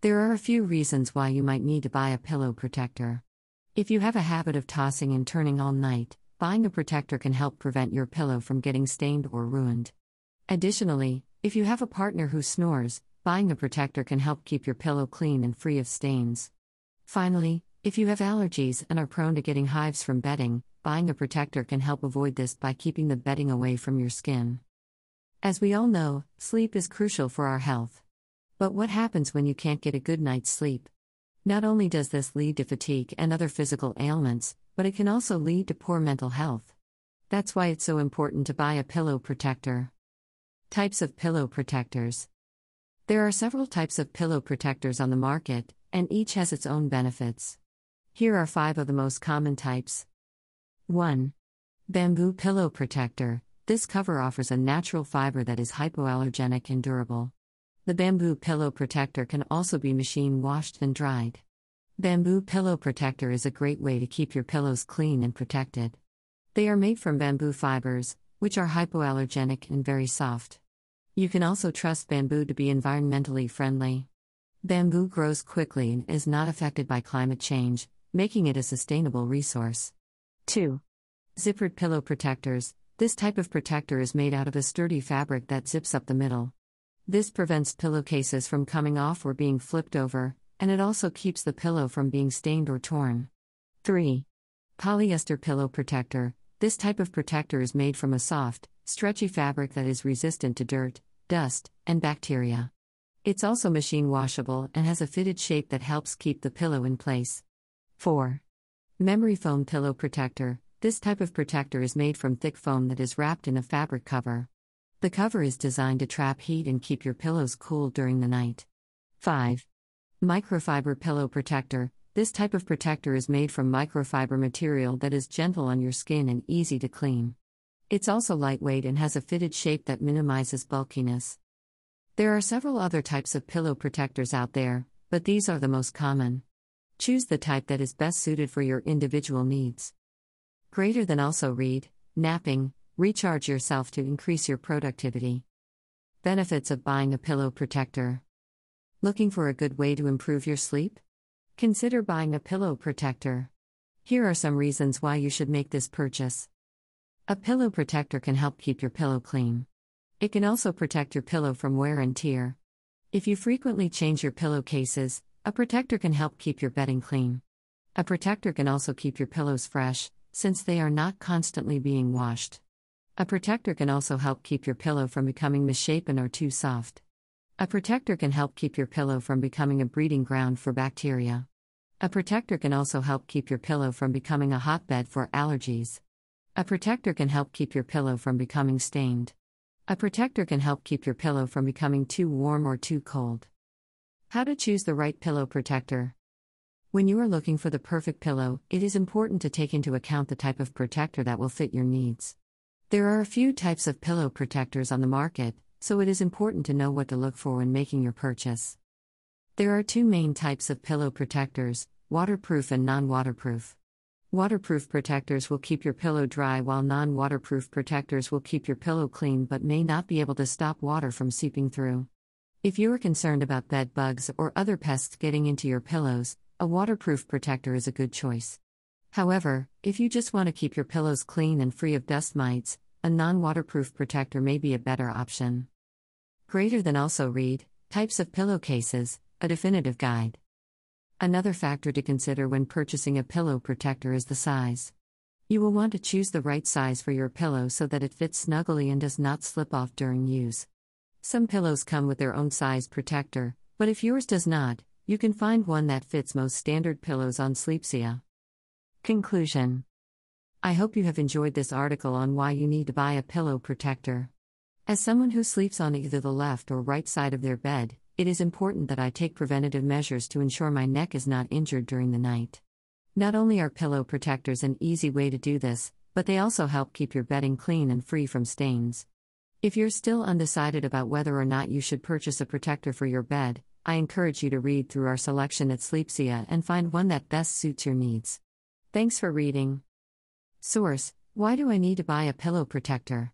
There are a few reasons why you might need to buy a pillow protector. If you have a habit of tossing and turning all night, buying a protector can help prevent your pillow from getting stained or ruined. Additionally, if you have a partner who snores, buying a protector can help keep your pillow clean and free of stains. Finally, if you have allergies and are prone to getting hives from bedding, buying a protector can help avoid this by keeping the bedding away from your skin. As we all know, sleep is crucial for our health. But what happens when you can't get a good night's sleep? Not only does this lead to fatigue and other physical ailments, but it can also lead to poor mental health. That's why it's so important to buy a pillow protector. Types of pillow protectors There are several types of pillow protectors on the market, and each has its own benefits. Here are five of the most common types 1. Bamboo Pillow Protector This cover offers a natural fiber that is hypoallergenic and durable. The bamboo pillow protector can also be machine washed and dried. Bamboo pillow protector is a great way to keep your pillows clean and protected. They are made from bamboo fibers, which are hypoallergenic and very soft. You can also trust bamboo to be environmentally friendly. Bamboo grows quickly and is not affected by climate change, making it a sustainable resource. 2. Zippered pillow protectors. This type of protector is made out of a sturdy fabric that zips up the middle. This prevents pillowcases from coming off or being flipped over, and it also keeps the pillow from being stained or torn. 3. Polyester Pillow Protector This type of protector is made from a soft, stretchy fabric that is resistant to dirt, dust, and bacteria. It's also machine washable and has a fitted shape that helps keep the pillow in place. 4. Memory Foam Pillow Protector This type of protector is made from thick foam that is wrapped in a fabric cover. The cover is designed to trap heat and keep your pillows cool during the night. 5. Microfiber Pillow Protector This type of protector is made from microfiber material that is gentle on your skin and easy to clean. It's also lightweight and has a fitted shape that minimizes bulkiness. There are several other types of pillow protectors out there, but these are the most common. Choose the type that is best suited for your individual needs. Greater than also read, napping, Recharge yourself to increase your productivity. Benefits of buying a pillow protector. Looking for a good way to improve your sleep? Consider buying a pillow protector. Here are some reasons why you should make this purchase. A pillow protector can help keep your pillow clean. It can also protect your pillow from wear and tear. If you frequently change your pillowcases, a protector can help keep your bedding clean. A protector can also keep your pillows fresh, since they are not constantly being washed. A protector can also help keep your pillow from becoming misshapen or too soft. A protector can help keep your pillow from becoming a breeding ground for bacteria. A protector can also help keep your pillow from becoming a hotbed for allergies. A protector can help keep your pillow from becoming stained. A protector can help keep your pillow from becoming too warm or too cold. How to choose the right pillow protector. When you are looking for the perfect pillow, it is important to take into account the type of protector that will fit your needs. There are a few types of pillow protectors on the market, so it is important to know what to look for when making your purchase. There are two main types of pillow protectors waterproof and non waterproof. Waterproof protectors will keep your pillow dry, while non waterproof protectors will keep your pillow clean but may not be able to stop water from seeping through. If you are concerned about bed bugs or other pests getting into your pillows, a waterproof protector is a good choice. However, if you just want to keep your pillows clean and free of dust mites, a non waterproof protector may be a better option. Greater than also read Types of Pillowcases, a definitive guide. Another factor to consider when purchasing a pillow protector is the size. You will want to choose the right size for your pillow so that it fits snugly and does not slip off during use. Some pillows come with their own size protector, but if yours does not, you can find one that fits most standard pillows on Sleepsia. Conclusion I hope you have enjoyed this article on why you need to buy a pillow protector. As someone who sleeps on either the left or right side of their bed, it is important that I take preventative measures to ensure my neck is not injured during the night. Not only are pillow protectors an easy way to do this, but they also help keep your bedding clean and free from stains. If you're still undecided about whether or not you should purchase a protector for your bed, I encourage you to read through our selection at Sleepsia and find one that best suits your needs. Thanks for reading. Source Why do I need to buy a pillow protector?